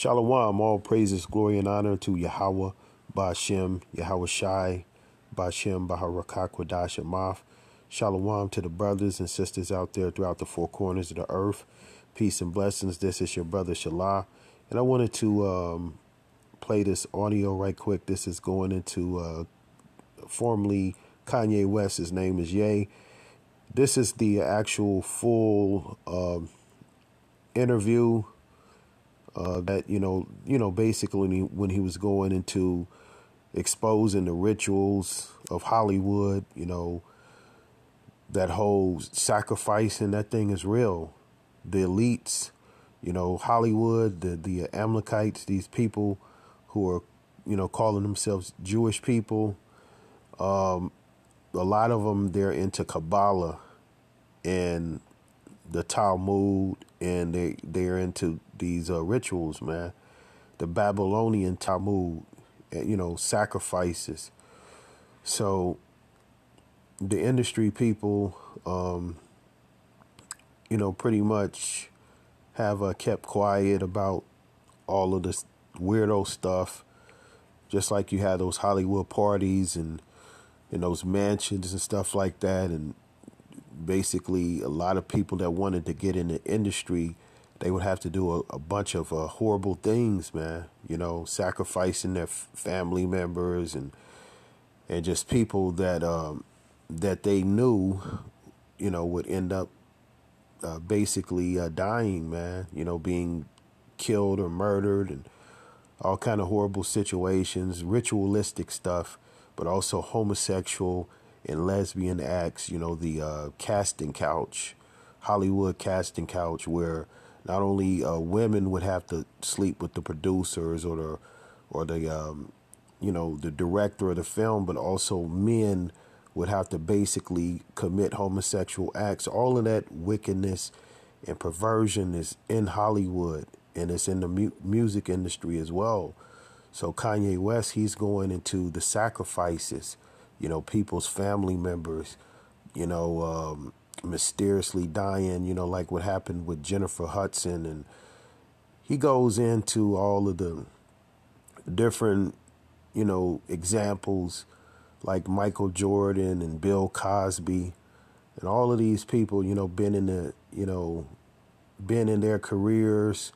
Shalom, all praises, glory, and honor to Yahweh, Bashem, Yahweh Shai, Bashem, Baharakah, Amath. Shalom to the brothers and sisters out there throughout the four corners of the earth. Peace and blessings. This is your brother Shalah. And I wanted to um, play this audio right quick. This is going into uh, formerly Kanye West. His name is Ye. This is the actual full uh, interview uh, that you know, you know, basically when he, when he was going into exposing the rituals of Hollywood, you know, that whole sacrificing that thing is real. The elites, you know, Hollywood, the the Amalekites, these people who are, you know, calling themselves Jewish people. Um, a lot of them they're into Kabbalah and the Talmud, and they they're into these uh, rituals, man. The Babylonian Talmud, you know, sacrifices. So the industry people, um, you know, pretty much have uh, kept quiet about all of this weirdo stuff. Just like you had those Hollywood parties and in those mansions and stuff like that, and basically a lot of people that wanted to get in the industry, they would have to do a, a bunch of uh, horrible things, man. You know, sacrificing their f- family members and and just people that um, that they knew, you know, would end up uh, basically uh, dying, man. You know, being killed or murdered and all kind of horrible situations, ritualistic stuff, but also homosexual and lesbian acts. You know, the uh, casting couch, Hollywood casting couch, where not only uh, women would have to sleep with the producers or the or the um, you know the director of the film, but also men would have to basically commit homosexual acts. All of that wickedness and perversion is in Hollywood and it's in the mu- music industry as well. So Kanye West, he's going into the sacrifices, you know, people's family members, you know, um, mysteriously dying, you know, like what happened with Jennifer Hudson. And he goes into all of the different, you know, examples like Michael Jordan and Bill Cosby and all of these people, you know, been in the, you know, been in their careers,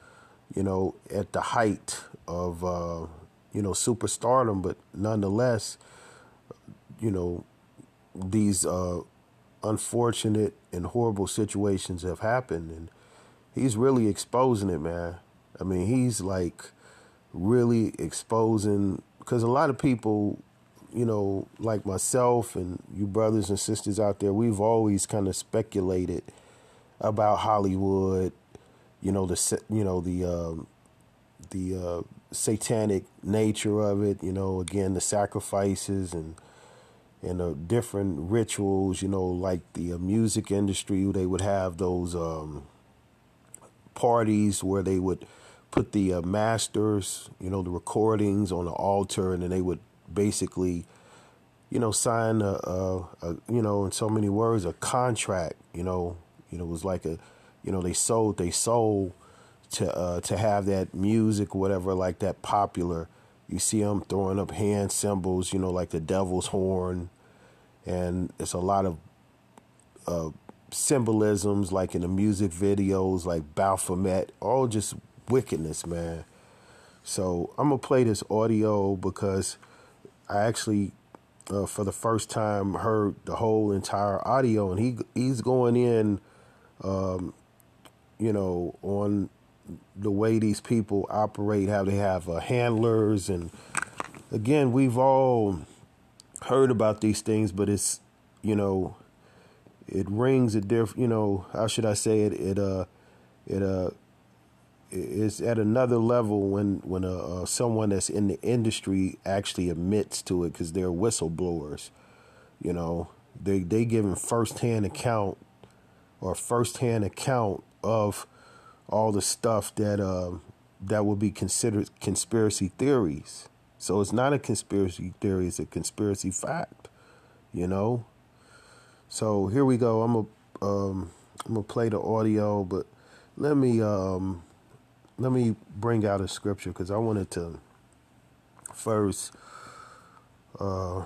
you know, at the height of, uh, you know, superstardom, but nonetheless, you know, these uh, unfortunate and horrible situations have happened, and he's really exposing it, man. I mean, he's like really exposing because a lot of people you know, like myself and you brothers and sisters out there, we've always kind of speculated about Hollywood, you know, the you know the um, the uh, satanic nature of it, you know, again the sacrifices and and the different rituals, you know, like the uh, music industry, they would have those um, parties where they would put the uh, masters, you know, the recordings on the altar, and then they would basically, you know, sign a, a, a, you know, in so many words, a contract. You know, you know, it was like a, you know, they sold they sold to uh, to have that music, whatever, like that popular. You see them throwing up hand symbols, you know, like the devil's horn, and it's a lot of uh, symbolisms, like in the music videos, like Baphomet, all just wickedness, man. So I'm gonna play this audio because I actually, uh, for the first time, heard the whole entire audio, and he he's going in, um, you know, on the way these people operate, how they have uh, handlers, and again, we've all heard about these things, but it's, you know, it rings a different, you know, how should I say it? It uh, it uh, it's at another level when when a, uh, someone that's in the industry actually admits to it because they're whistleblowers. You know, they they give giving firsthand account or firsthand account of all the stuff that uh, that would be considered conspiracy theories. So it's not a conspiracy theory; it's a conspiracy fact. You know. So here we go. I'm a um, I'm gonna play the audio, but let me um, let me bring out a scripture because I wanted to first uh,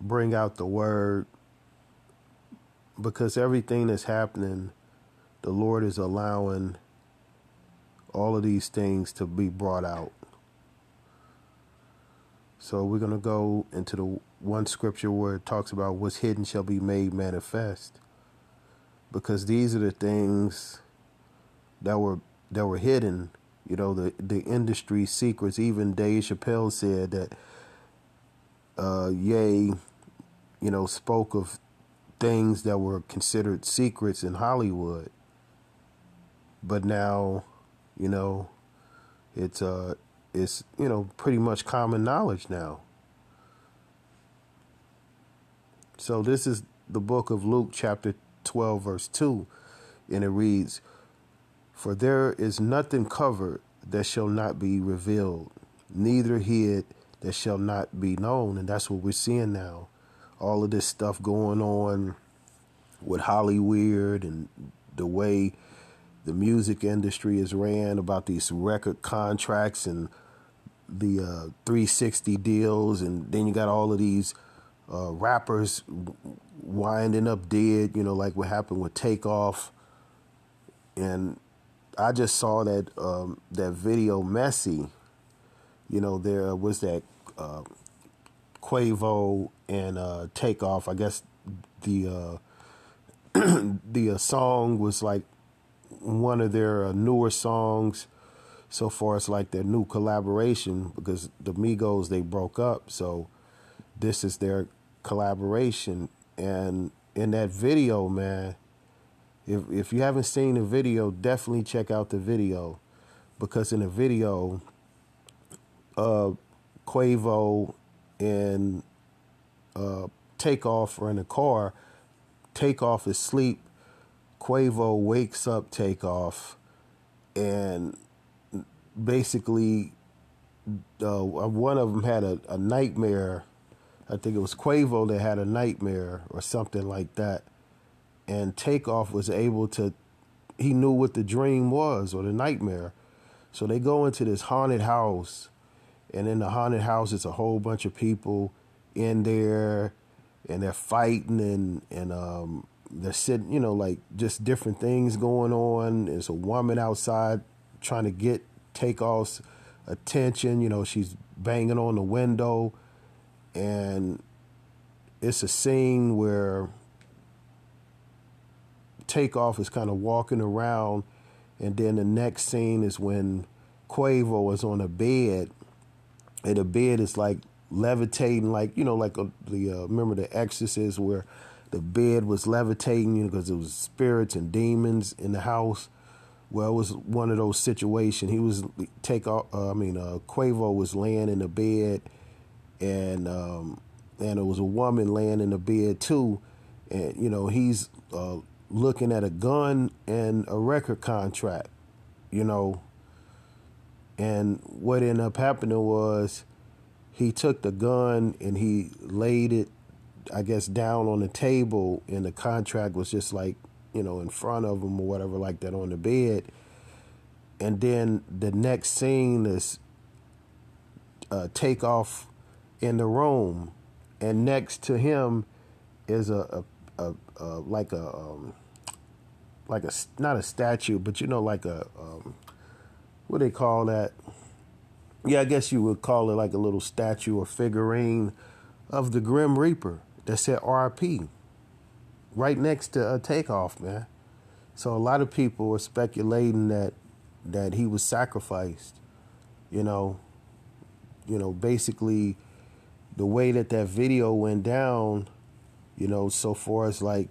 bring out the word because everything that's happening, the Lord is allowing all of these things to be brought out. So we're going to go into the one scripture where it talks about what's hidden shall be made manifest. Because these are the things that were that were hidden, you know, the the industry secrets. Even Dave Chappelle said that uh Ye, you know, spoke of things that were considered secrets in Hollywood. But now, you know, it's uh it's, you know, pretty much common knowledge now. So this is the book of Luke chapter 12 verse 2 and it reads for there is nothing covered that shall not be revealed neither hid that shall not be known and that's what we're seeing now all of this stuff going on with Hollywood and the way the music industry is ran about these record contracts and the uh, 360 deals, and then you got all of these uh, rappers winding up dead. You know, like what happened with Takeoff, and I just saw that um, that video, Messy. You know, there was that uh, Quavo and uh, Takeoff. I guess the uh, the uh, song was like one of their uh, newer songs so far it's like their new collaboration because the Migos they broke up, so this is their collaboration. And in that video, man, if if you haven't seen the video, definitely check out the video because in the video, uh, Quavo and uh, Takeoff are in a car. Takeoff is asleep. Quavo wakes up Takeoff, and basically uh, one of them had a, a nightmare. I think it was Quavo that had a nightmare or something like that. And Takeoff was able to, he knew what the dream was or the nightmare. So they go into this haunted house, and in the haunted house, it's a whole bunch of people in there, and they're fighting and and um, they're sitting, you know, like just different things going on. There's a woman outside trying to get Takeoff's attention. You know, she's banging on the window, and it's a scene where Takeoff is kind of walking around, and then the next scene is when Quavo is on a bed, and the bed is like levitating, like you know, like a, the uh, remember the Exorcist where the bed was levitating, because it was spirits and demons in the house well, it was one of those situations. He was take off. Uh, I mean, uh, Quavo was laying in the bed, and um, and it was a woman laying in the bed too, and you know he's uh, looking at a gun and a record contract, you know. And what ended up happening was he took the gun and he laid it, I guess, down on the table, and the contract was just like you know, in front of him or whatever like that on the bed. And then the next scene is uh, Takeoff in the room, and next to him is a, a, a, a like a um, like a not a statue, but you know, like a um, what do they call that? Yeah, I guess you would call it like a little statue or figurine of the Grim Reaper that said RP right next to a takeoff, man. So a lot of people were speculating that that he was sacrificed. You know, you know, basically the way that that video went down, you know, so far as like,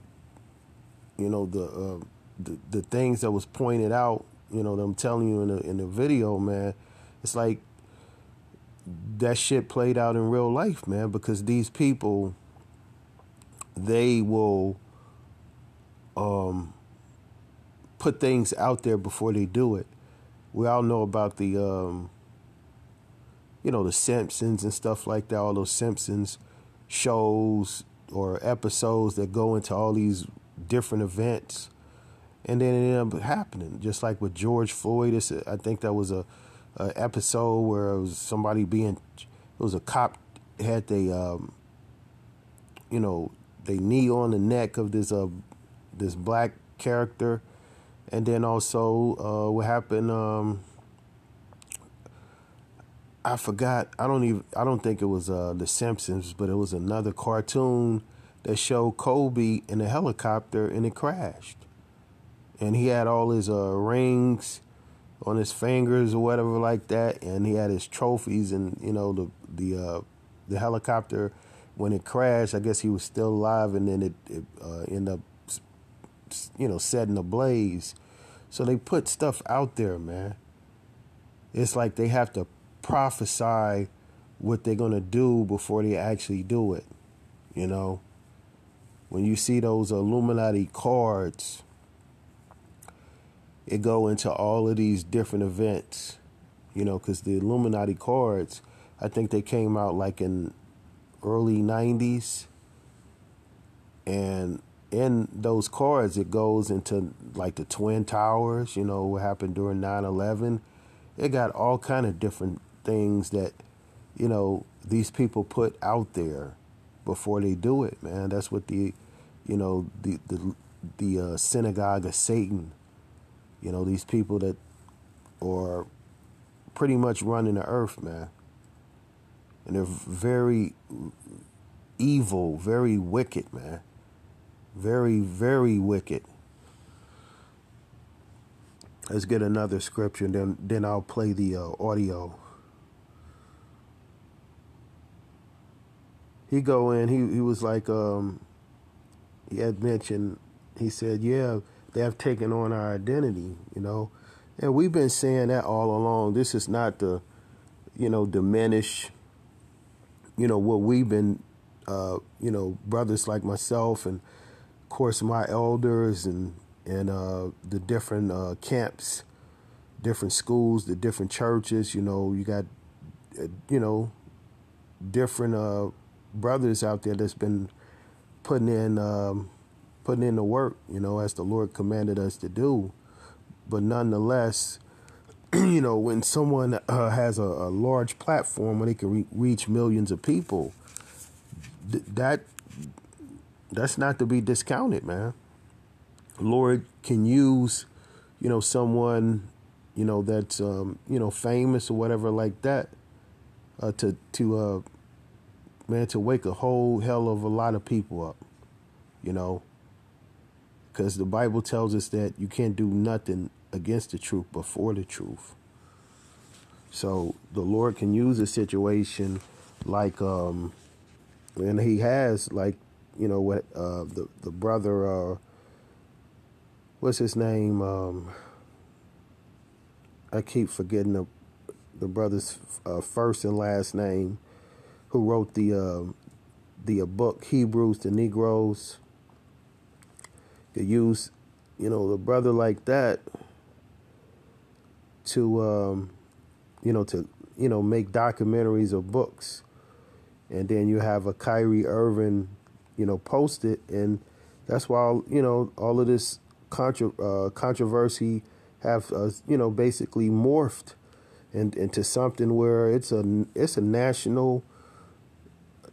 you know, the uh, the, the things that was pointed out, you know, that I'm telling you in the in the video, man, it's like that shit played out in real life, man, because these people they will um, put things out there before they do it. We all know about the, um, you know, the Simpsons and stuff like that. All those Simpsons shows or episodes that go into all these different events, and then it ended up happening. Just like with George Floyd, it's I think that was a, a, episode where it was somebody being, it was a cop had they, um, you know, knee on the neck of this uh this black character, and then also uh, what happened. Um, I forgot. I don't even. I don't think it was uh, The Simpsons, but it was another cartoon that showed Kobe in a helicopter and it crashed and he had all his uh, rings on his fingers or whatever like that, and he had his trophies and you know the the uh, the helicopter when it crashed. I guess he was still alive, and then it, it uh, ended up you know setting ablaze. So they put stuff out there, man. It's like they have to prophesy what they're gonna do before they actually do it. You know, when you see those Illuminati cards it go into all of these different events, you know, because the Illuminati cards, I think they came out like in early 90s. And in those cards, it goes into like the Twin Towers, you know, what happened during 9 11. It got all kind of different things that, you know, these people put out there before they do it, man. That's what the, you know, the, the, the uh, synagogue of Satan you know, these people that are pretty much running the earth, man. And they're very evil, very wicked, man. Very, very wicked. Let's get another scripture, and then then I'll play the uh, audio. He go in. He he was like, um, he had mentioned. He said, "Yeah, they have taken on our identity, you know. And we've been saying that all along. This is not to, you know, diminish, you know, what we've been, uh, you know, brothers like myself and, of course, my elders and and uh, the different uh, camps, different schools, the different churches. You know, you got, uh, you know, different uh, brothers out there that's been putting in. Um, putting in the work, you know, as the Lord commanded us to do. But nonetheless, you know, when someone uh, has a, a, large platform where they can re- reach millions of people, th- that that's not to be discounted, man. Lord can use, you know, someone, you know, that's um, you know famous or whatever like that, uh, to to uh, man to wake a whole hell of a lot of people up, you know because the Bible tells us that you can't do nothing against the truth but for the truth. So the Lord can use a situation like, um, and He has, like, you know, what uh, the the brother, uh, what's his name? Um, I keep forgetting the the brother's uh, first and last name, who wrote the uh, the book Hebrews to Negroes could use, you know, the brother like that to, um, you know, to, you know, make documentaries or books. And then you have a Kyrie Irving, you know, post it. And that's why, you know, all of this contra- uh, controversy have, uh, you know, basically morphed and, into something where it's a, it's a national,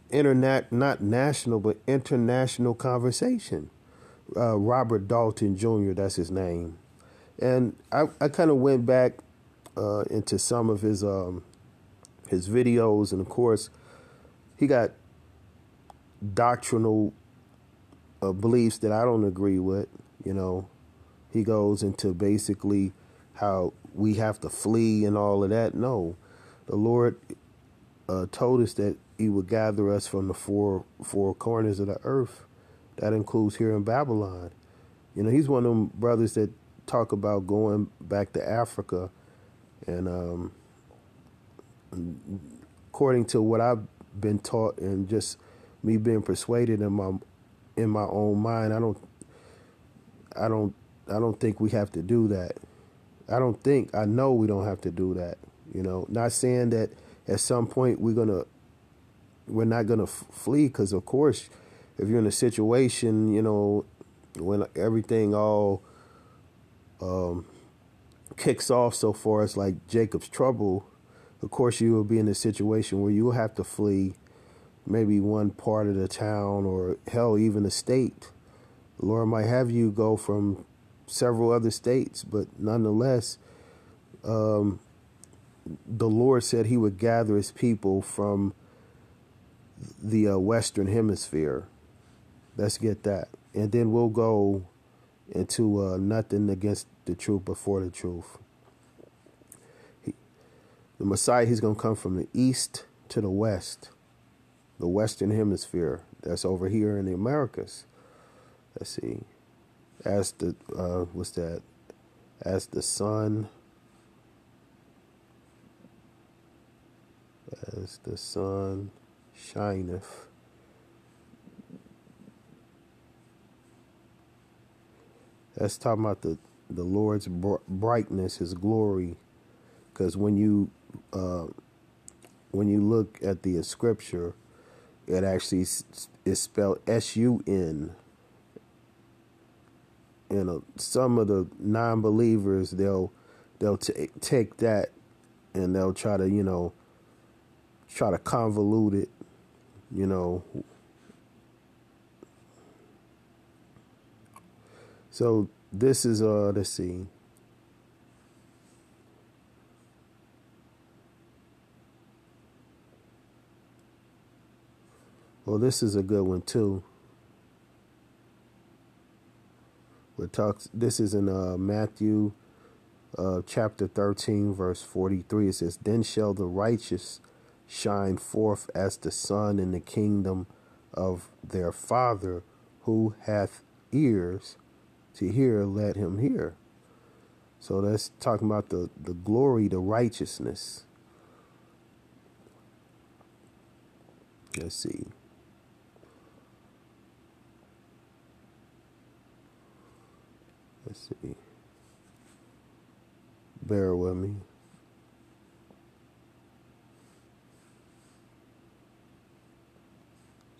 internet, not national, but international conversation uh, Robert Dalton Jr. That's his name, and I I kind of went back uh, into some of his um, his videos, and of course, he got doctrinal uh, beliefs that I don't agree with. You know, he goes into basically how we have to flee and all of that. No, the Lord uh, told us that He would gather us from the four four corners of the earth that includes here in Babylon. You know, he's one of them brothers that talk about going back to Africa. And um, according to what I've been taught and just me being persuaded in my in my own mind, I don't I don't I don't think we have to do that. I don't think I know we don't have to do that. You know, not saying that at some point we're gonna we're not gonna f- flee because of course if you're in a situation, you know, when everything all um, kicks off so far as like Jacob's trouble, of course you will be in a situation where you will have to flee maybe one part of the town or hell even a state. The Lord might have you go from several other states, but nonetheless, um, the Lord said He would gather His people from the uh, Western Hemisphere. Let's get that, and then we'll go into uh, nothing against the truth before the truth. He, the Messiah, He's going to come from the east to the west, the Western Hemisphere. That's over here in the Americas. Let's see. As the uh, what's that? As the sun as the sun shineth. That's talking about the, the Lord's brightness, His glory. Because when you uh, when you look at the scripture, it actually is spelled S U N. You know, some of the non-believers they'll they'll t- take that and they'll try to you know try to convolute it, you know. So this is uh let's see. Well, this is a good one too. It talks. This is in uh, Matthew, uh, chapter thirteen, verse forty-three. It says, "Then shall the righteous shine forth as the sun in the kingdom of their Father who hath ears to hear, let him hear. So that's talking about the, the glory, the righteousness. Let's see. Let's see. Bear with me.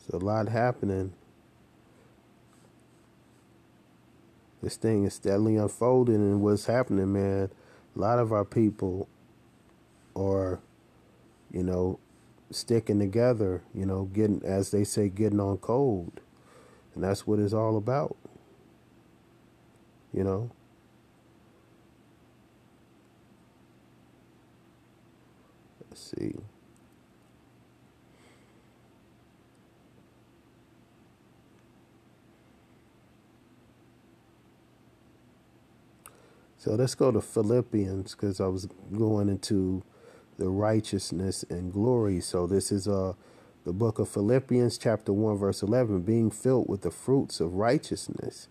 So a lot happening. This thing is steadily unfolding, and what's happening, man? A lot of our people are, you know, sticking together, you know, getting, as they say, getting on cold. And that's what it's all about. You know? Let's see. So let's go to Philippians because I was going into the righteousness and glory. So this is uh the book of Philippians chapter 1 verse 11 being filled with the fruits of righteousness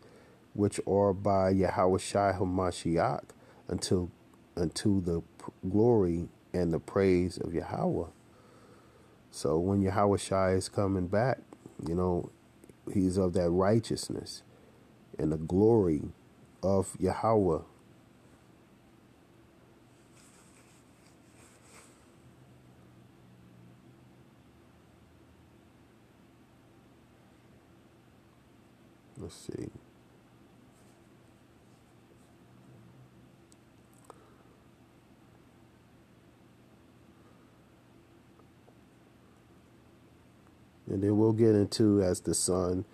which are by Yahweh Shai HaMashiach until unto the glory and the praise of Yahweh. So when Yahweh Shai is coming back, you know, he's of that righteousness and the glory of Yahweh Let's see. And then we'll get into as the sun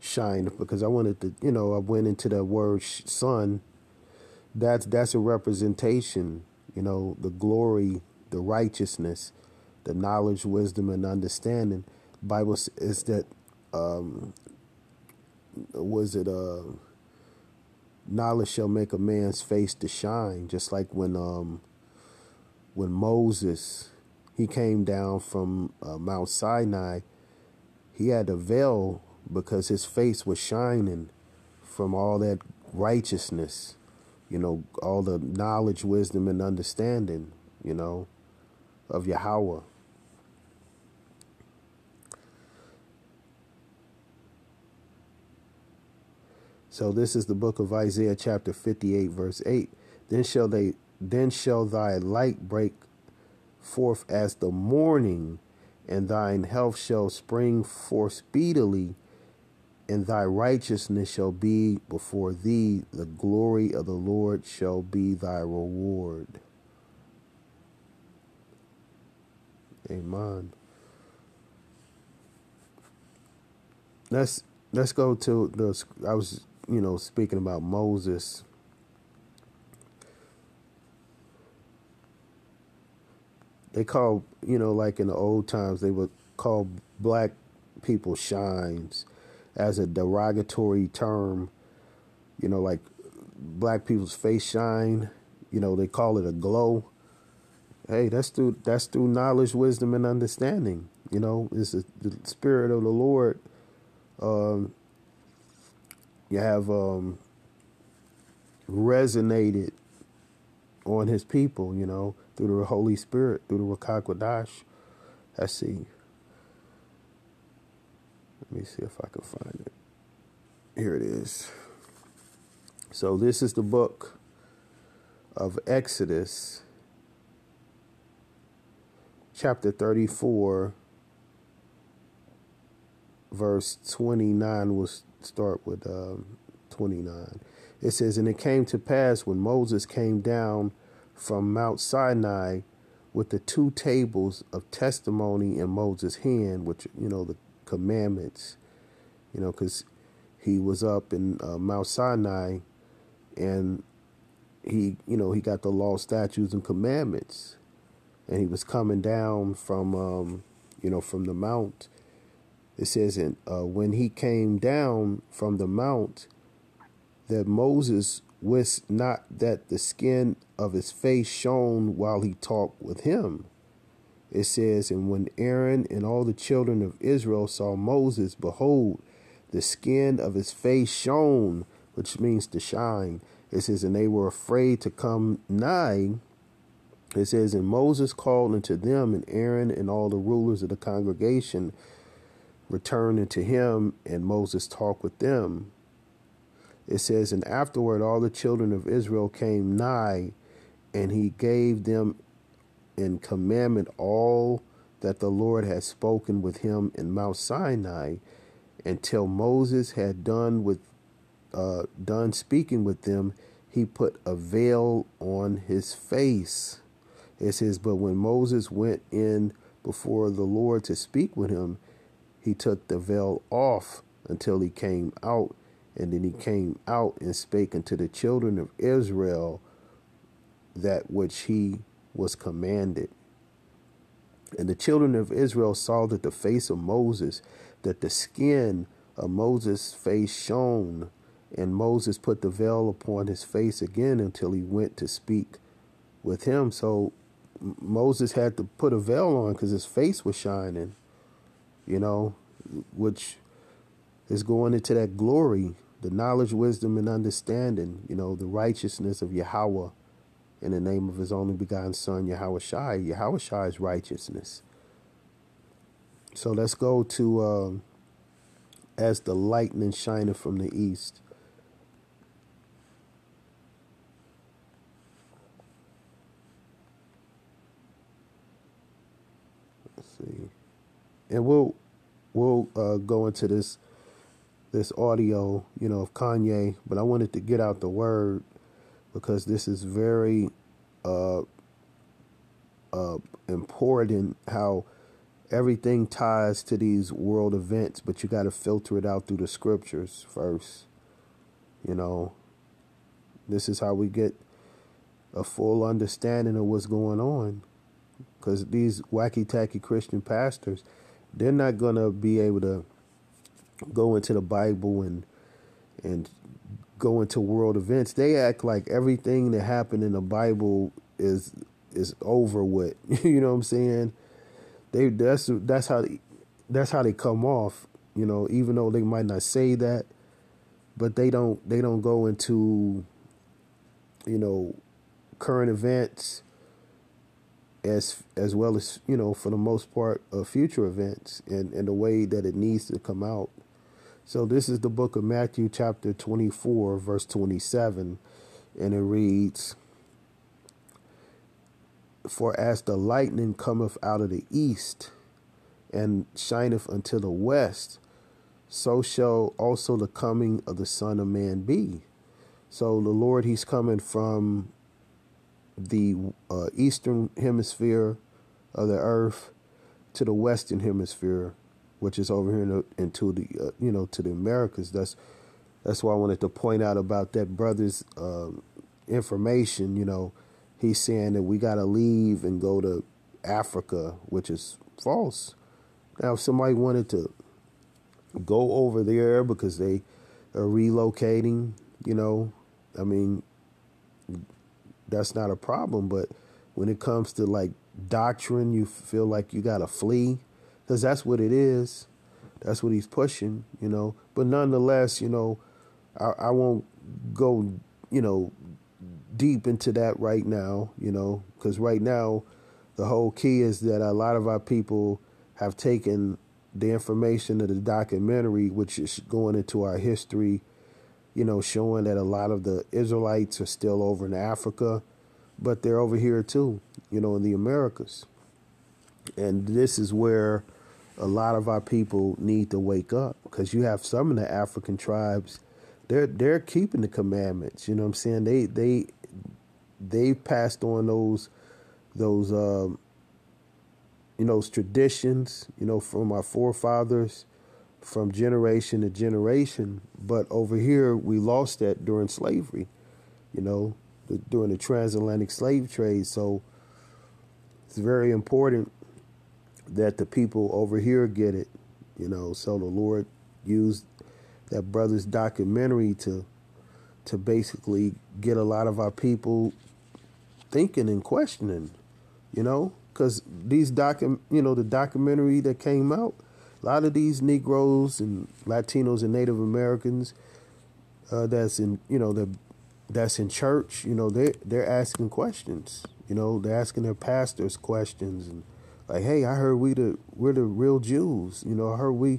shined because I wanted to, you know, I went into the word sun. That's that's a representation, you know, the glory, the righteousness, the knowledge, wisdom, and understanding. Bible is that um, was it uh knowledge shall make a man's face to shine just like when um when Moses he came down from uh, Mount Sinai he had a veil because his face was shining from all that righteousness you know all the knowledge wisdom and understanding you know of Yahweh So this is the book of Isaiah chapter 58 verse 8. Then shall they then shall thy light break forth as the morning and thine health shall spring forth speedily and thy righteousness shall be before thee. The glory of the Lord shall be thy reward. Amen. Let's let's go to the. I was you know speaking about Moses. They call you know like in the old times they would call black people shines as a derogatory term. You know like black people's face shine. You know they call it a glow hey, that's through that's through knowledge, wisdom, and understanding. You know, it's the, the spirit of the Lord. You have um, resonated on His people. You know, through the Holy Spirit, through the Rakakwadash. Let's see. Let me see if I can find it. Here it is. So this is the book of Exodus chapter 34, verse 29. We'll start with um, 29. It says, And it came to pass when Moses came down from Mount Sinai with the two tables of testimony in Moses' hand, which, you know, the commandments, you know, because he was up in uh, Mount Sinai and he, you know, he got the law, statutes, and commandments and he was coming down from um, you know from the mount it says in uh, when he came down from the mount that moses wist not that the skin of his face shone while he talked with him. It says and when aaron and all the children of israel saw moses behold the skin of his face shone which means to shine. It says and they were afraid to come nigh. It says, And Moses called unto them, and Aaron and all the rulers of the congregation returned unto him, and Moses talked with them. It says, And afterward all the children of Israel came nigh, and he gave them in commandment all that the Lord had spoken with him in Mount Sinai, until Moses had done with uh, done speaking with them, he put a veil on his face. It says, But when Moses went in before the Lord to speak with him, he took the veil off until he came out. And then he came out and spake unto the children of Israel that which he was commanded. And the children of Israel saw that the face of Moses, that the skin of Moses' face shone, and Moses put the veil upon his face again until he went to speak with him. So Moses had to put a veil on because his face was shining, you know, which is going into that glory, the knowledge, wisdom, and understanding, you know, the righteousness of Yahweh in the name of his only begotten son, Yahweh Shai. Yahweh Shai's righteousness. So let's go to um, as the lightning shineth from the east. see, and we'll we'll uh, go into this this audio, you know, of Kanye, but I wanted to get out the word because this is very uh, uh, important. How everything ties to these world events, but you got to filter it out through the scriptures first. You know, this is how we get a full understanding of what's going on because these wacky tacky Christian pastors, they're not gonna be able to go into the Bible and and go into world events. They act like everything that happened in the Bible is is over with. you know what I'm saying? They that's that's how that's how they come off. You know, even though they might not say that, but they don't they don't go into you know current events as as well as you know for the most part of future events and, and the way that it needs to come out. So this is the book of Matthew chapter 24 verse 27 and it reads For as the lightning cometh out of the east and shineth unto the west so shall also the coming of the Son of Man be. So the Lord, He's coming from the uh, eastern hemisphere of the earth to the western hemisphere, which is over here in the, into the uh, you know to the Americas. That's that's why I wanted to point out about that brother's um, information. You know, he's saying that we got to leave and go to Africa, which is false. Now, if somebody wanted to go over there because they are relocating, you know, I mean, that's not a problem. But when it comes to like doctrine, you feel like you got to flee because that's what it is. That's what he's pushing, you know. But nonetheless, you know, I, I won't go, you know, deep into that right now, you know, because right now the whole key is that a lot of our people have taken the information of the documentary, which is going into our history, you know, showing that a lot of the Israelites are still over in Africa, but they're over here too, you know, in the Americas. And this is where a lot of our people need to wake up because you have some of the African tribes, they're they're keeping the commandments. You know what I'm saying? They they they passed on those those um, you know traditions, you know, from our forefathers from generation to generation. But over here, we lost that during slavery, you know, the, during the transatlantic slave trade. So it's very important that the people over here get it, you know. So the Lord used that brother's documentary to to basically get a lot of our people thinking and questioning, you know, because these docu, you know, the documentary that came out, a lot of these Negroes and Latinos and Native Americans uh, that's in, you know, that that's in church, you know, they they're asking questions, you know, they're asking their pastors questions and like, hey, I heard we the we're the real Jews, you know, I heard we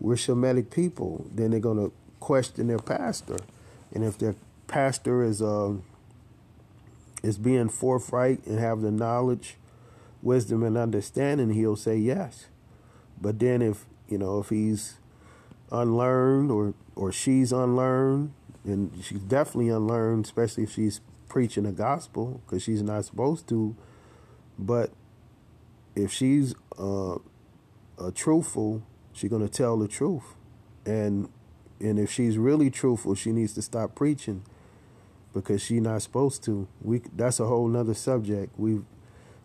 we're Shemitic people. Then they're gonna question their pastor, and if their pastor is um is being forthright and have the knowledge, wisdom, and understanding, he'll say yes. But then if you know if he's unlearned or or she's unlearned, and she's definitely unlearned, especially if she's preaching the gospel because she's not supposed to. But if she's uh, truthful, she's gonna tell the truth, and and if she's really truthful, she needs to stop preaching because she's not supposed to. We that's a whole nother subject. We've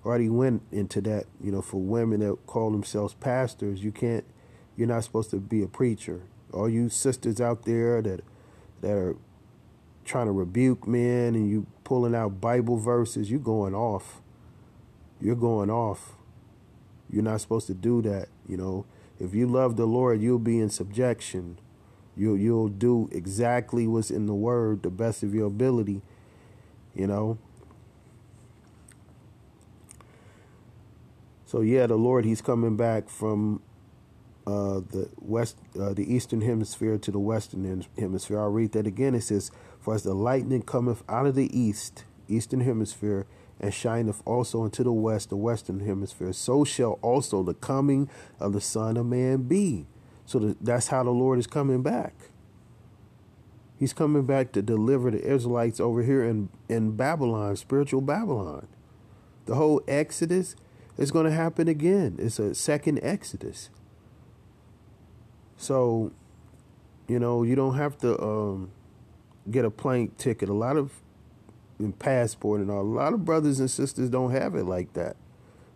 already went into that. You know, for women that call themselves pastors, you can't. You're not supposed to be a preacher. All you sisters out there that that are trying to rebuke men and you pulling out Bible verses, you're going off. You're going off. You're not supposed to do that. You know, if you love the Lord, you'll be in subjection. You'll you'll do exactly what's in the word, the best of your ability. You know. So yeah, the Lord, He's coming back from uh, the west, uh, the eastern hemisphere to the western hemisphere. I'll read that again. It says, "For as the lightning cometh out of the east, eastern hemisphere, and shineth also into the west, the western hemisphere, so shall also the coming of the Son of Man be." So the, that's how the Lord is coming back. He's coming back to deliver the Israelites over here in, in Babylon, spiritual Babylon. The whole Exodus is going to happen again. It's a second Exodus. So, you know, you don't have to um, get a plane ticket. A lot of passport and all. A lot of brothers and sisters don't have it like that.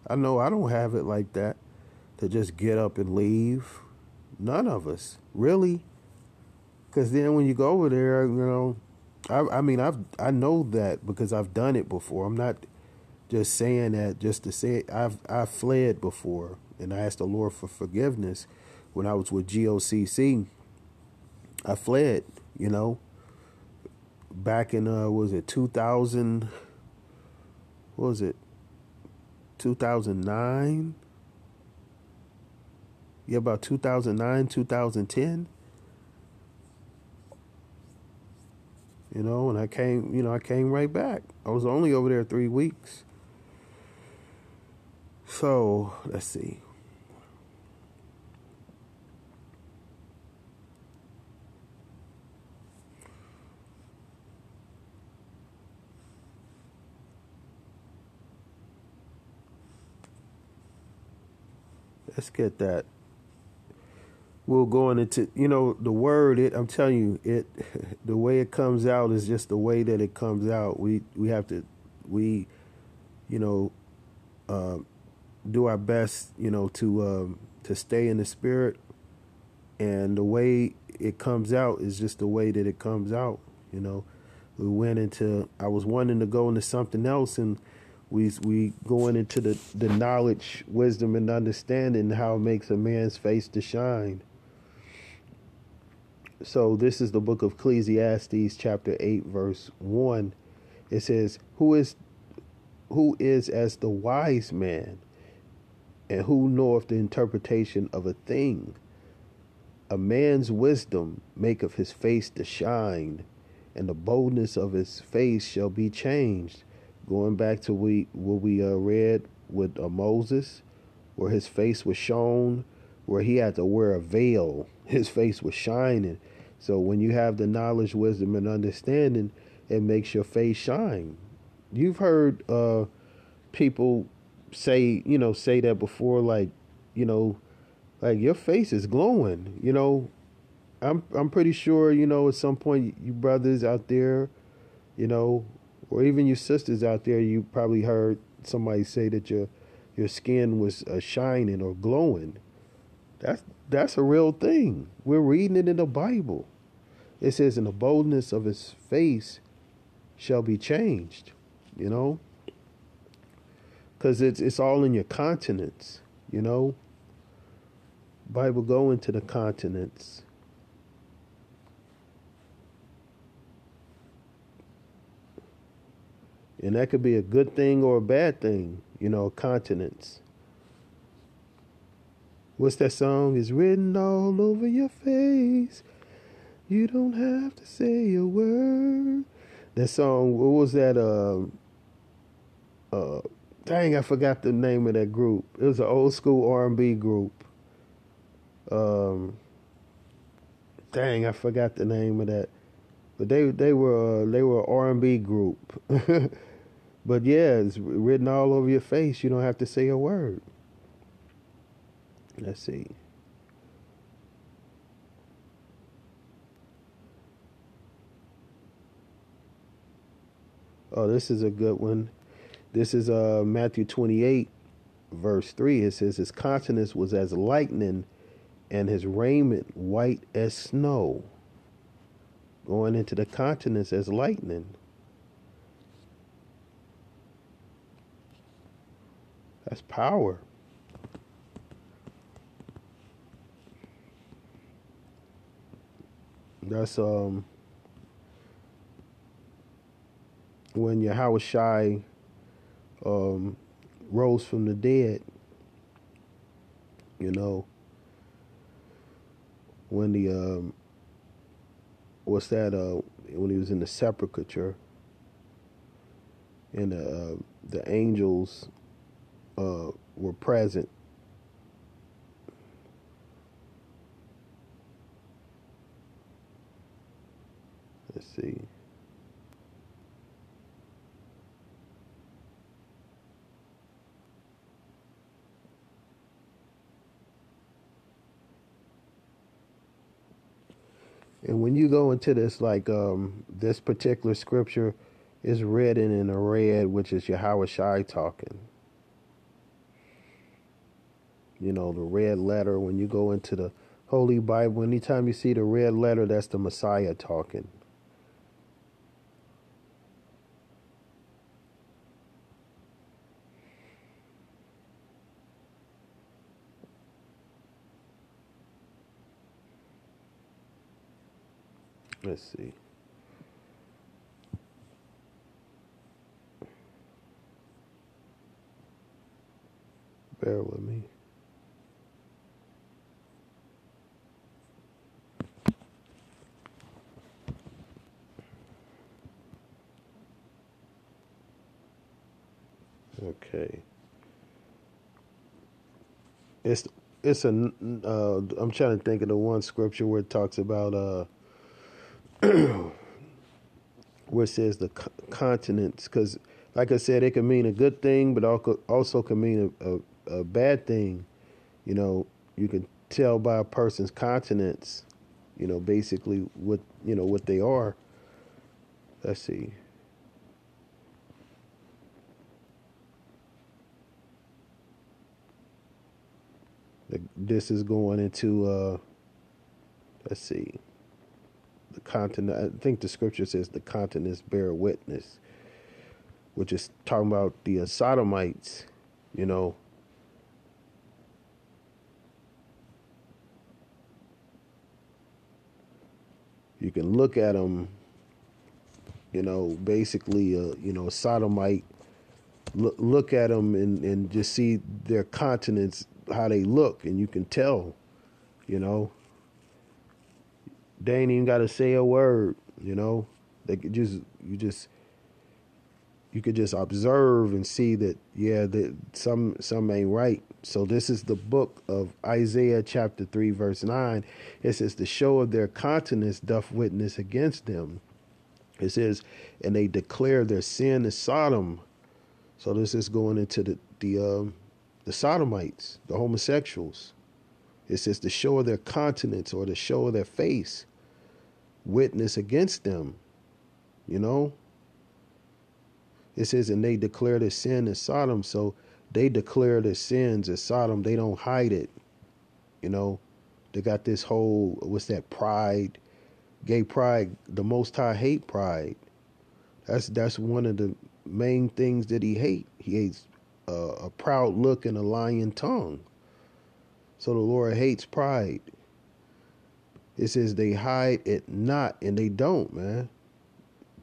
I know I don't have it like that to just get up and leave. None of us, really. Because then when you go over there, you know, I, I mean, I've I know that because I've done it before. I'm not just saying that just to say. I've I fled before, and I asked the Lord for forgiveness when I was with GOCC. I fled, you know. Back in uh, was it 2000? What was it? 2009 yeah, about 2009, 2010. You know, and I came, you know, I came right back. I was only over there three weeks. So let's see. Let's get that. We're going into you know the word. It I'm telling you it. The way it comes out is just the way that it comes out. We we have to we, you know. Um, do our best, you know, to um, to stay in the spirit, and the way it comes out is just the way that it comes out. You know, we went into. I was wanting to go into something else, and we we going into the the knowledge, wisdom, and understanding how it makes a man's face to shine. So this is the book of Ecclesiastes, chapter eight, verse one. It says, "Who is who is as the wise man, and who knoweth the interpretation of a thing? A man's wisdom maketh his face to shine, and the boldness of his face shall be changed. Going back to we what we uh, read with uh, Moses, where his face was shown, where he had to wear a veil, his face was shining. So when you have the knowledge, wisdom, and understanding, it makes your face shine. You've heard uh, people say, you know, say that before, like, you know, like your face is glowing. You know, I'm I'm pretty sure, you know, at some point you brothers out there, you know, or even your sisters out there, you probably heard somebody say that your your skin was uh, shining or glowing. That's that's a real thing. We're reading it in the Bible. It says, "In the boldness of his face shall be changed." You know, because it's it's all in your continents. You know, Bible go into the continents. And that could be a good thing or a bad thing, you know, continents. What's that song? It's written all over your face. You don't have to say a word. That song, what was that? Uh, uh, dang, I forgot the name of that group. It was an old school R and B group. Um, dang, I forgot the name of that. But they they were uh, they were R and B group. but yeah, it's written all over your face. You don't have to say a word. Let's see. Oh, this is a good one. This is uh, Matthew 28, verse 3. It says, His countenance was as lightning, and his raiment white as snow. Going into the continents as lightning. That's power. That's um when Yahweh Shai um, rose from the dead. You know, when the um, what's that? Uh, when he was in the sepulchre, and uh, the angels uh, were present. Let's see. And when you go into this, like um, this particular scripture is written in a red, which is Yahweh Shai talking. You know, the red letter, when you go into the Holy Bible, anytime you see the red letter, that's the Messiah talking. Let's see. Bear with me. Okay. It's it's a. Uh, I'm trying to think of the one scripture where it talks about uh, where it says the continents, because like I said, it can mean a good thing, but also can mean a, a, a bad thing. You know, you can tell by a person's countenance, you know, basically what you know what they are. Let's see. This is going into uh let's see. The continent I think the scripture says the continents bear witness, which is talking about the Sodomites, you know, you can look at them, you know, basically, uh, you know, sodomite, look, look at them and, and just see their continents, how they look, and you can tell, you know. They ain't even got to say a word, you know. They could just, you just, you could just observe and see that, yeah, that some, some ain't right. So this is the book of Isaiah chapter 3 verse 9. It says the show of their countenance doth witness against them. It says, and they declare their sin is Sodom. So this is going into the the um, the sodomites, the homosexuals. It says the show of their countenance or the show of their face witness against them. You know? It says, and they declare their sin is Sodom. So they declare their sins as Sodom. They don't hide it. You know, they got this whole what's that pride, gay pride. The Most High hate pride. That's that's one of the main things that he hate. He hates a proud look and a lying tongue. So the Lord hates pride. It says they hide it not, and they don't, man.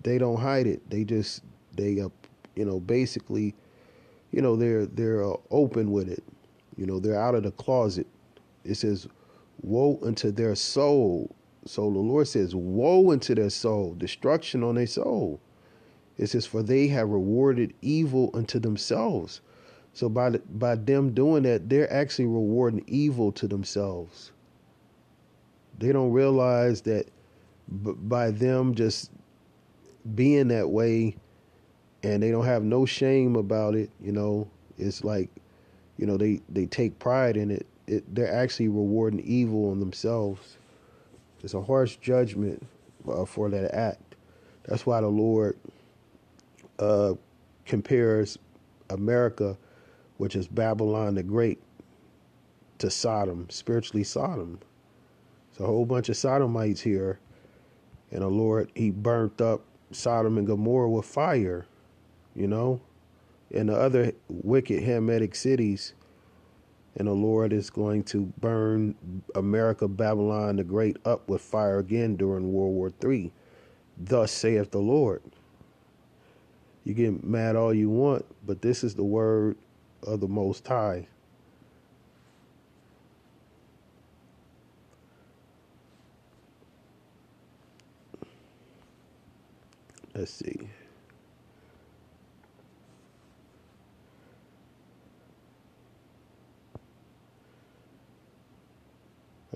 They don't hide it. They just they uh, you know basically you know they're they're uh, open with it. You know they're out of the closet. It says woe unto their soul. So the lord says woe unto their soul destruction on their soul. It says for they have rewarded evil unto themselves. So by by them doing that they're actually rewarding evil to themselves they don't realize that b- by them just being that way and they don't have no shame about it. You know, it's like, you know, they they take pride in it. it they're actually rewarding evil on themselves. It's a harsh judgment uh, for that act. That's why the Lord uh, compares America, which is Babylon the Great, to Sodom, spiritually Sodom. It's a whole bunch of Sodomites here, and the Lord He burnt up Sodom and Gomorrah with fire you know, and the other wicked Hamitic cities. And the Lord is going to burn America, Babylon the Great up with fire again during World War III. Thus saith the Lord. You get mad all you want, but this is the word of the Most High. Let's see.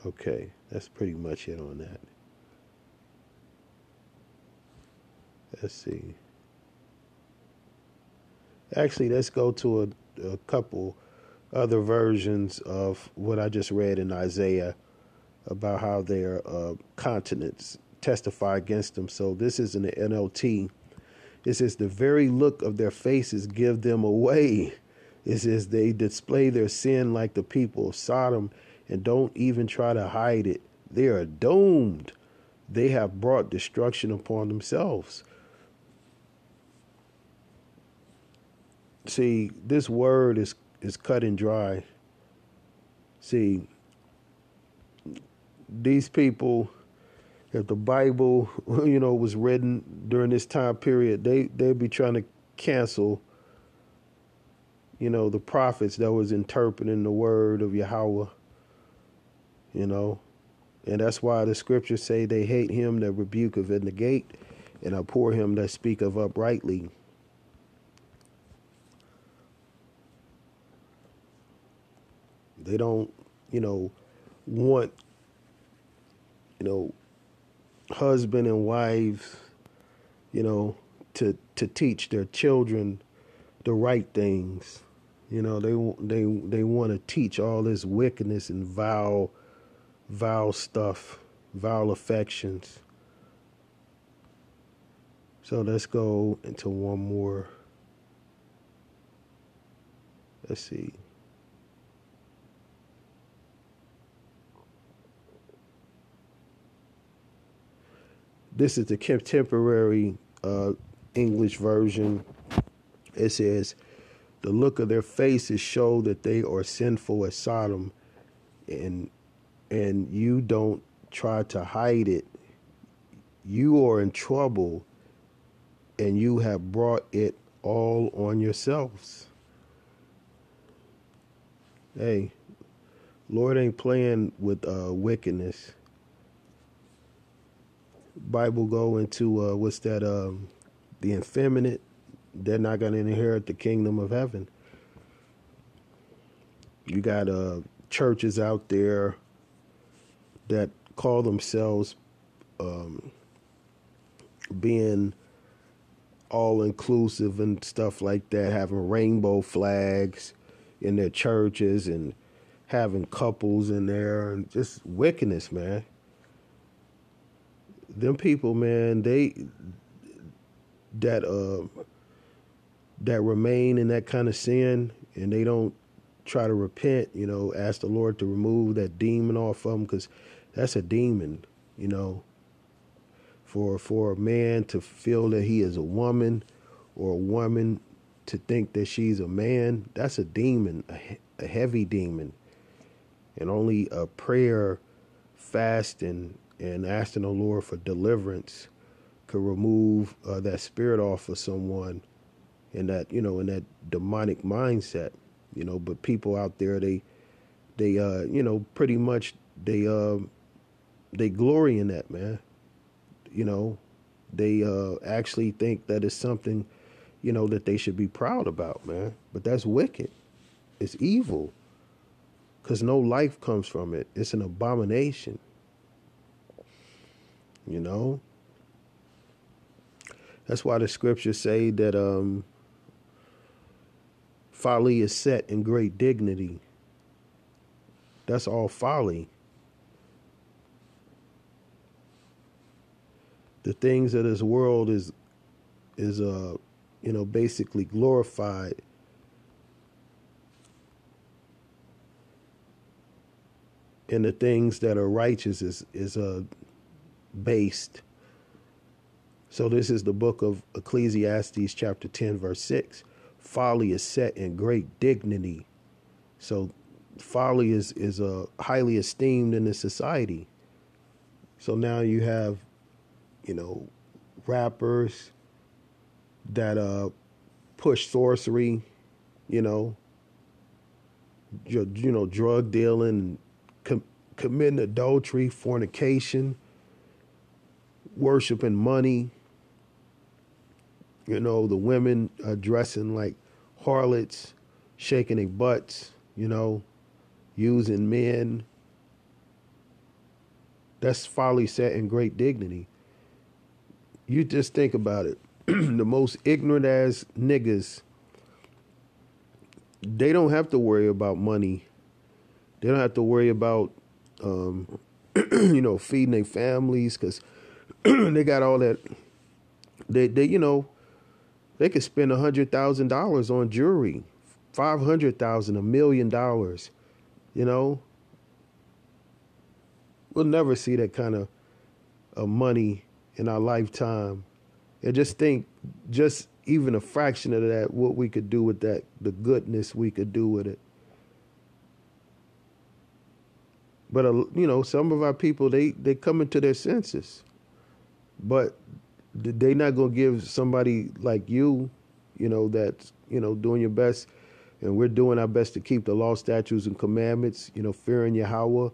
Okay, that's pretty much it on that. Let's see. Actually, let's go to a, a couple other versions of what I just read in Isaiah about how their uh, continents testify against them. So this is in the NLT. It says the very look of their faces give them away. It says they display their sin like the people of Sodom and don't even try to hide it. They are doomed. They have brought destruction upon themselves. See, this word is is cut and dry. See, these people, if the Bible, you know, was written during this time period, they they'd be trying to cancel, you know, the prophets that was interpreting the word of Yahweh you know. And that's why the scriptures say they hate him that rebuke of in the gate, and abhor him that speak of uprightly. They don't, you know, want, you know, husband and wives, you know, to to teach their children the right things, You know, they they they want to teach all this wickedness and vile, vile stuff, vile affections. So let's go into one more. Let's see. This is the contemporary uh, English version. It says, The look of their faces show that they are sinful as Sodom, and and you don't try to hide it. You are in trouble, and you have brought it all on yourselves. Hey, Lord ain't playing with uh, wickedness. Bible go into uh, what's that? Um, the effeminate, they're not going to inherit the kingdom of heaven. You got uh, churches out there that call themselves um, being all inclusive and stuff like that, having rainbow flags in their churches and having couples in there and just wickedness, man them people, man, they that uh that remain in that kind of sin and they don't try to repent, you know, ask the Lord to remove that demon off of them because that's a demon, you know. For for a man to feel that he is a woman, or a woman to think that she's a man, that's a demon, a, a heavy demon, and only a prayer, fasting, and asking the Lord for deliverance could remove uh, that spirit off of someone and that you know in that demonic mindset you know but people out there they they uh you know pretty much they uh they glory in that man. You know they uh actually think that it's something you know that they should be proud about man. But that's wicked. It's evil. Because no life comes from it. It's an abomination you know? That's why the scriptures say that um, folly is set in great dignity. That's all folly. The things of this world is is uh you know basically glorified and the things that are righteous is is uh based. So this is the book of Ecclesiastes chapter 10 verse 6. Folly is set in great dignity. So folly is is uh, highly esteemed in the society. So now you have you know rappers that uh push sorcery, you know, you, you know drug dealing, com- committing adultery, fornication, worshiping money. You know, the women are dressing like harlots, shaking their butts, you know, using men. That's folly set in great dignity. You just think about it. the most ignorant ass niggas, they don't have to worry about money. They don't have to worry about, um, you know, feeding their families because they got all that. They they you know, they could spend a hundred thousand dollars on jewelry, five hundred thousand, a million dollars. You know, we'll never see that kind of, of money in our lifetime. And just think, just even a fraction of that, what we could do with that, the goodness we could do with it. But uh, you know, some of our people they they come into their senses. But they not gonna give somebody like you, you know, that's you know doing your best, and we're doing our best to keep the law, statutes, and commandments. You know, fearing Yahweh.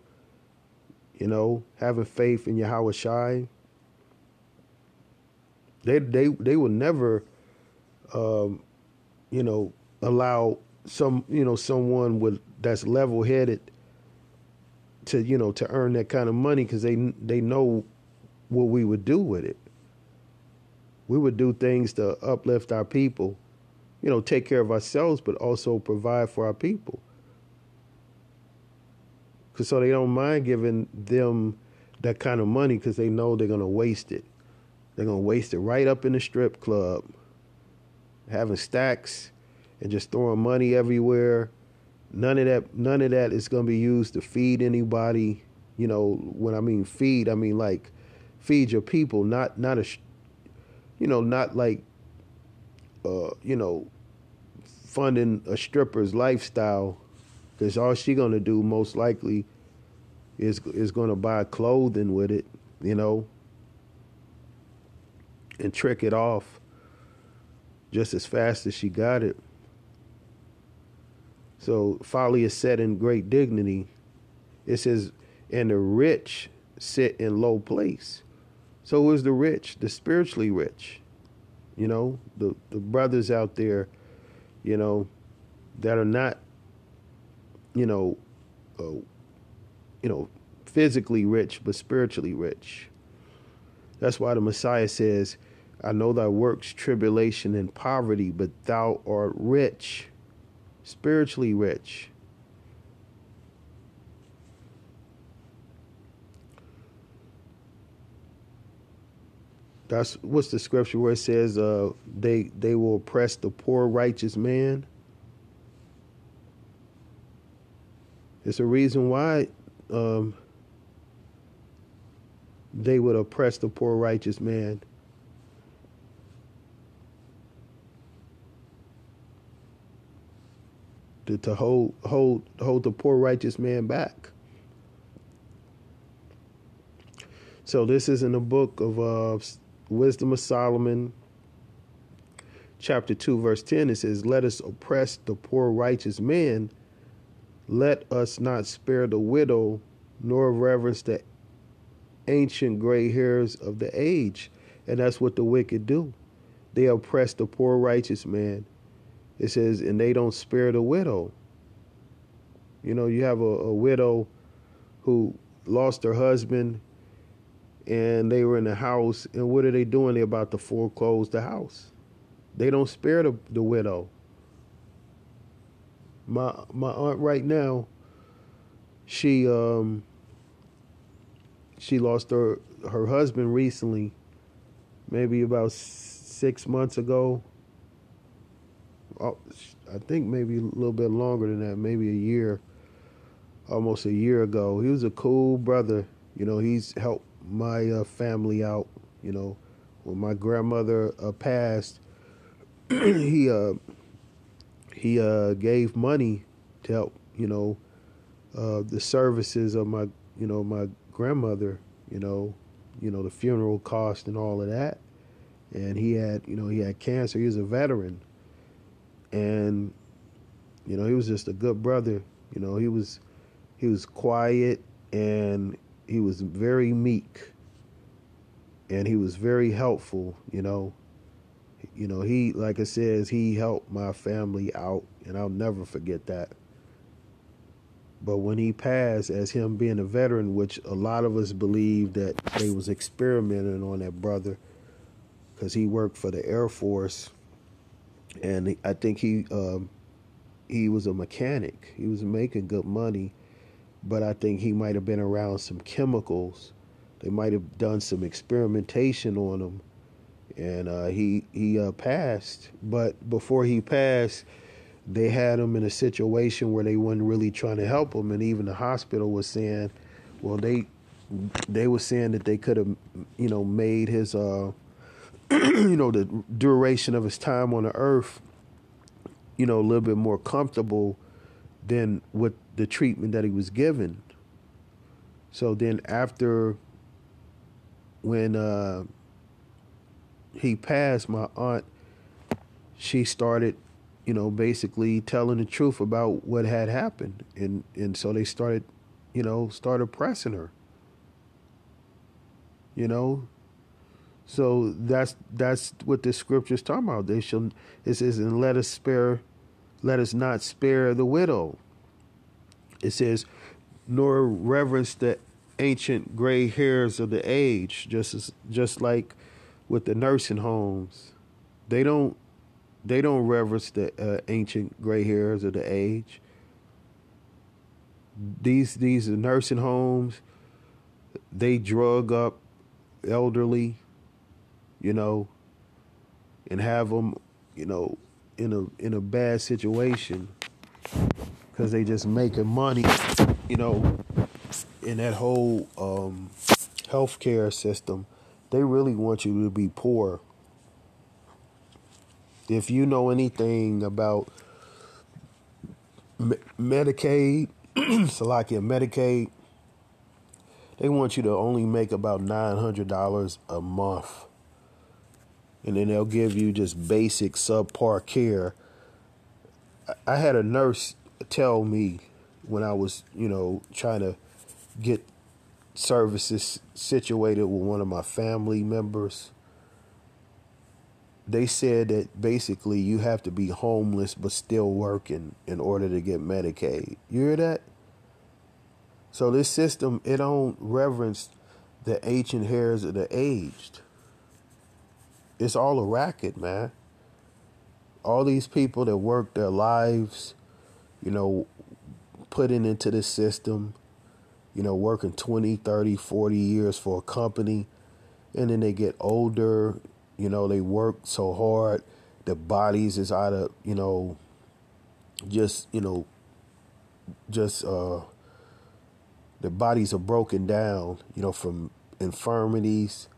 You know, having faith in Yahweh Shai. They they they will never, um, you know, allow some you know someone with that's level headed to you know to earn that kind of money because they they know what we would do with it. We would do things to uplift our people, you know, take care of ourselves, but also provide for our people. Cause so they don't mind giving them that kind of money because they know they're gonna waste it. They're gonna waste it right up in the strip club, having stacks and just throwing money everywhere. None of that, none of that is gonna be used to feed anybody. You know, when I mean feed, I mean like feed your people, not not a, you know, not like, uh, you know, funding a stripper's lifestyle, because all she gonna do most likely is is gonna buy clothing with it, you know, and trick it off just as fast as she got it. So folly is set in great dignity. It says, and the rich sit in low place. So is the rich, the spiritually rich. You know, the, the brothers out there, you know, that are not, you know, uh, you know, physically rich, but spiritually rich. That's why the Messiah says, I know thy works, tribulation, and poverty, but thou art rich, spiritually rich. That's what's the scripture where it says uh, they they will oppress the poor righteous man. It's a reason why um, they would oppress the poor righteous man. To, to hold hold hold the poor righteous man back. So this is in the book of uh, Wisdom of Solomon, chapter 2, verse 10. It says, Let us oppress the poor righteous man. Let us not spare the widow, nor reverence the ancient gray hairs of the age. And that's what the wicked do. They oppress the poor righteous man. It says, and they don't spare the widow. You know, you have a, a widow who lost her husband and they were in the house, and what are they doing? They're about to foreclose the house. They don't spare the, the widow. My my aunt right now, she um she lost her her husband recently, maybe about six months ago. Oh, I think maybe a little bit longer than that, maybe a year, almost a year ago. He was a cool brother. You know, he's helped my uh, family out. You know, when my grandmother uh, passed, he uh, he uh, gave money to help. You know, uh, the services of my you know my grandmother, you know, you know the funeral cost and all of that. And he had, you know, he had cancer. He was a veteran, and you know he was just a good brother. You know, he was he was quiet and he was very meek, and he was very helpful. You know, you know he like I says he helped my family out, and I'll never forget that. But when he passed, as him being a veteran, which a lot of us believe that they was experimenting on that brother, because he worked for the Air Force, and I think he um, he was a mechanic. He was making good money, but I think he might have been around some chemicals. They might have done some experimentation on him, and uh, he he uh, passed. But before he passed they had him in a situation where they weren't really trying to help him, and even the hospital was saying, well, they they were saying that they could have, you know, made his, uh, you know, the duration of his time on the earth, you know, a little bit more comfortable than with the treatment that he was given. So then after when uh, he passed, my aunt, she started you know, basically telling the truth about what had happened. And and so they started, you know, started pressing her. You know? So that's that's what the scripture's talking about. They shall it says, and let us spare let us not spare the widow. It says, nor reverence the ancient gray hairs of the age, just as just like with the nursing homes. They don't they don't reverence the uh, ancient gray hairs of the age. These these nursing homes, they drug up elderly, you know, and have them, you know, in a in a bad situation because they just making money, you know, in that whole um, healthcare system. They really want you to be poor. If you know anything about Me- Medicaid, Salakia Medicaid, they want you to only make about nine hundred dollars a month, and then they'll give you just basic subpar care. I had a nurse tell me when I was, you know, trying to get services situated with one of my family members. They said that basically you have to be homeless but still working in order to get Medicaid. You hear that? So this system it don't reverence the ancient hairs of the aged. It's all a racket, man. All these people that work their lives, you know, putting into the system, you know, working 20, 30, 40 years for a company, and then they get older, you know, they work so hard, their bodies is out of, you know, just, you know, just uh their bodies are broken down, you know, from infirmities,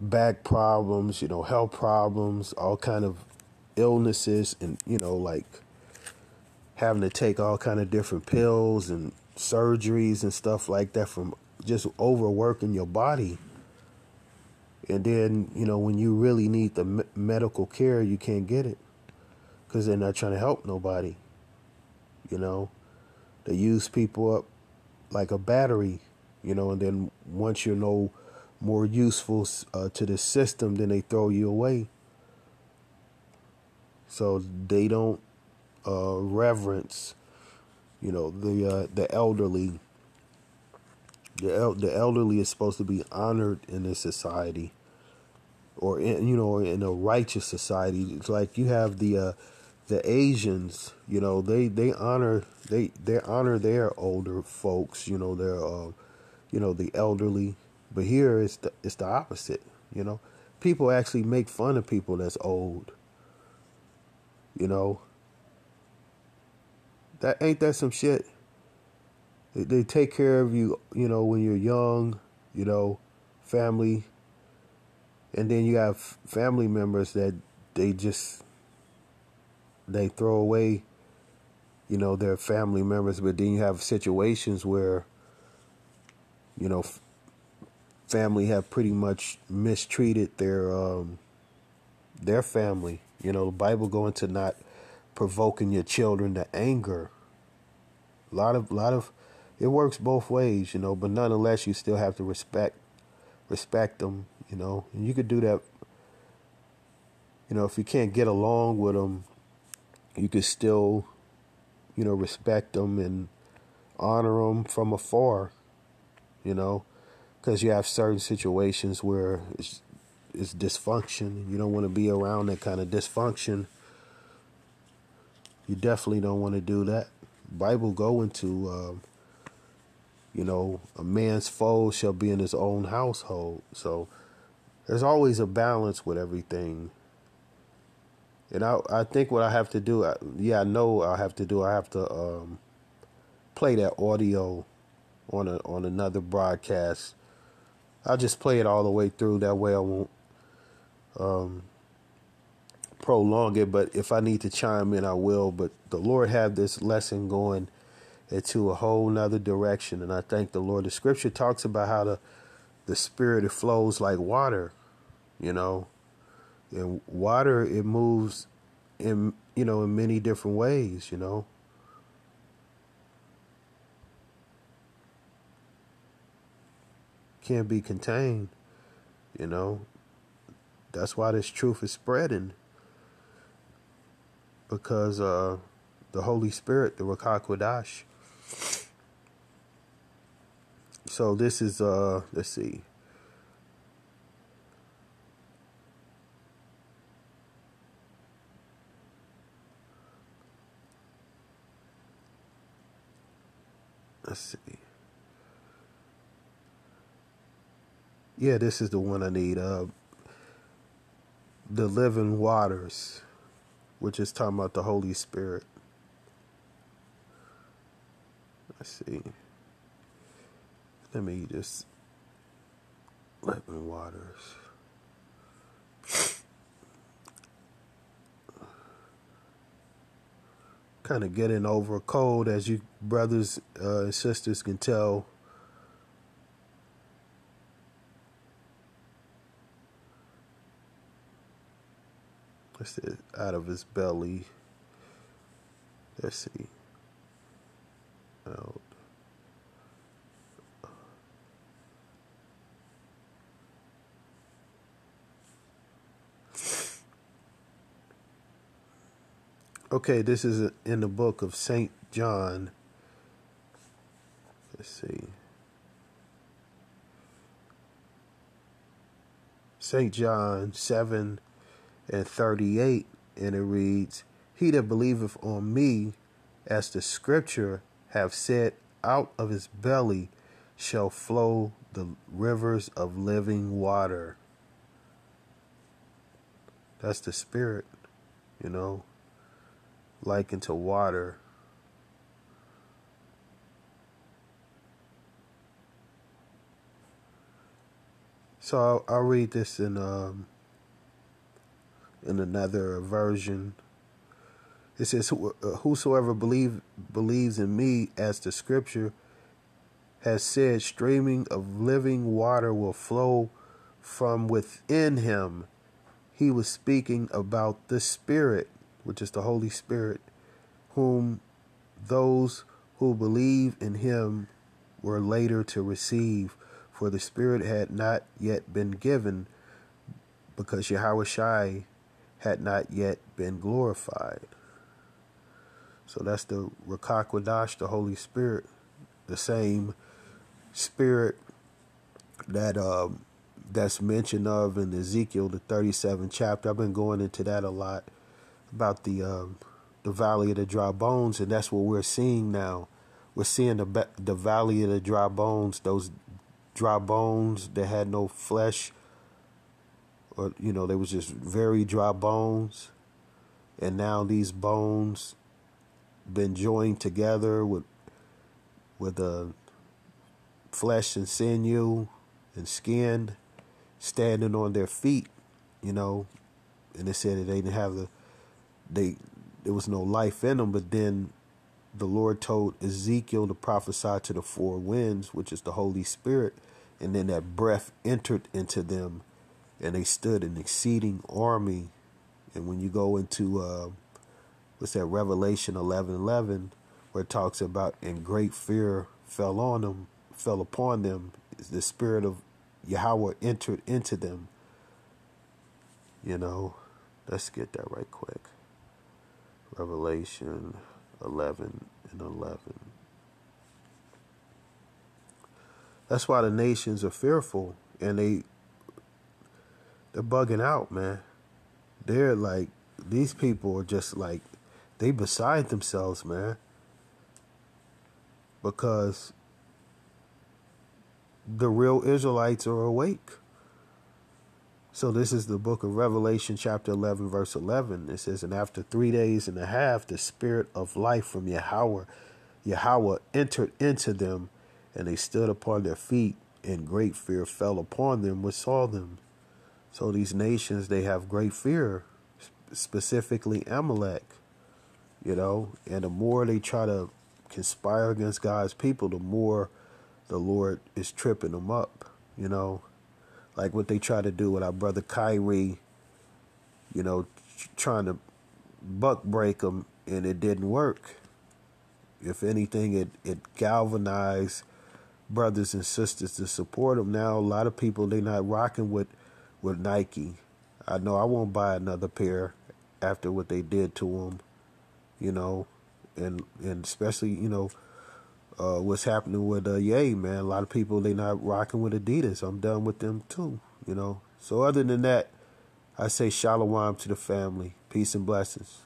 back problems, you know, health problems, all kind of illnesses and, you know, like having to take all kind of different pills and surgeries and stuff like that from just overworking your body. And then, you know, when you really need the me- medical care, you can't get it because they're not trying to help nobody. You know, they use people up like a battery, you know, and then once you're no more useful uh, to the system, then they throw you away. So they don't uh, reverence, you know, the uh, the elderly. The el- the elderly is supposed to be honored in this society, or in, you know, in a righteous society. It's like you have the uh, the Asians, you know, they they honor they they honor their older folks, you know, their uh, you know the elderly. But here it's the it's the opposite, you know. People actually make fun of people that's old. You know, that ain't that some shit. They, they take care of you, you know, when you're young, you know, family, and then you have family members that they just they throw away, you know, their family members. But then you have situations where, you know, family have pretty much mistreated their um, their family. You know, the Bible going to not provoking your children to anger. A lot of lot of it works both ways, you know, but nonetheless you still have to respect respect them, you know. And you could do that you know, if you can't get along with them, you could still you know, respect them and honor them from afar, you know, because you have certain situations where it's, it's dysfunction. You don't want to be around that kind of dysfunction you definitely don't want to do that. Bible go into, um, you know, a man's foe shall be in his own household. So there's always a balance with everything. And I, I think what I have to do, yeah, I know I have to do. I have to um, play that audio on a on another broadcast. I'll just play it all the way through. That way I won't um, prolong it, but if I need to chime in, I will. But the Lord have this lesson going into a whole nother direction, and I thank the Lord. The Scripture talks about how the the Spirit it flows like water, you know, and water it moves in you know in many different ways, you know. Can't be contained, you know. That's why this truth is spreading because uh, the Holy Spirit, the Rakah So this is uh let's see. Let's see. Yeah, this is the one I need. Uh the living waters which is talking about the Holy Spirit. Let's see. Let me just living waters. kind of getting over a cold, as you brothers uh, and sisters can tell. Let's see, out of his belly. Let's see. Out. Okay, this is in the book of St. John. Let's see. St. John 7 and 38, and it reads, He that believeth on me, as the scripture have said, out of his belly shall flow the rivers of living water. That's the spirit, you know likened to water. So I'll, I'll read this in um, in another version. It says, uh, "Whosoever believe believes in me, as the Scripture has said, streaming of living water will flow from within him." He was speaking about the Spirit which is the Holy Spirit, whom those who believe in him were later to receive, for the Spirit had not yet been given, because Yahweh Shai had not yet been glorified. So that's the Rakakwadash, the Holy Spirit, the same Spirit that um, that's mentioned of in Ezekiel the 37th chapter. I've been going into that a lot about the um, the valley of the dry bones, and that's what we're seeing now. We're seeing the the valley of the dry bones, those dry bones that had no flesh, or you know, they was just very dry bones, and now these bones been joined together with with a uh, flesh and sinew and skin, standing on their feet, you know, and they said that they didn't have the they there was no life in them. But then the Lord told Ezekiel to prophesy to the four winds, which is the Holy Spirit, and then that breath entered into them, and they stood an exceeding army. And when you go into uh, what's that Revelation eleven eleven, where it talks about and great fear fell on them, fell upon them, the spirit of Yahweh entered into them. You know, let's get that right quick. Revelation 11 and 11. That's why the nations are fearful and they they're bugging out, man. They're like these people are just like they beside themselves, man. Because the real Israelites are awake. So this is the book of Revelation, chapter 11, verse 11. It says, And after three days and a half, the spirit of life from Yahweh, Yahweh entered into them, and they stood upon their feet, and great fear fell upon them which saw them. So these nations, they have great fear, specifically Amalek, you know, and the more they try to conspire against God's people, the more the Lord is tripping them up, you know like what they try to do with our brother Kyrie, you know, trying to buck break them and it didn't work. If anything, it, it galvanized brothers and sisters to support him. Now, a lot of people, they're not rocking with, with Nike. I know I won't buy another pair after what they did to him, you know, and, and especially, you know, uh, what's happening with uh, Ye, man. A lot of people they not rocking with Adidas. I'm done with them too, you know. So other than that, I say shalom to the family. Peace and blessings.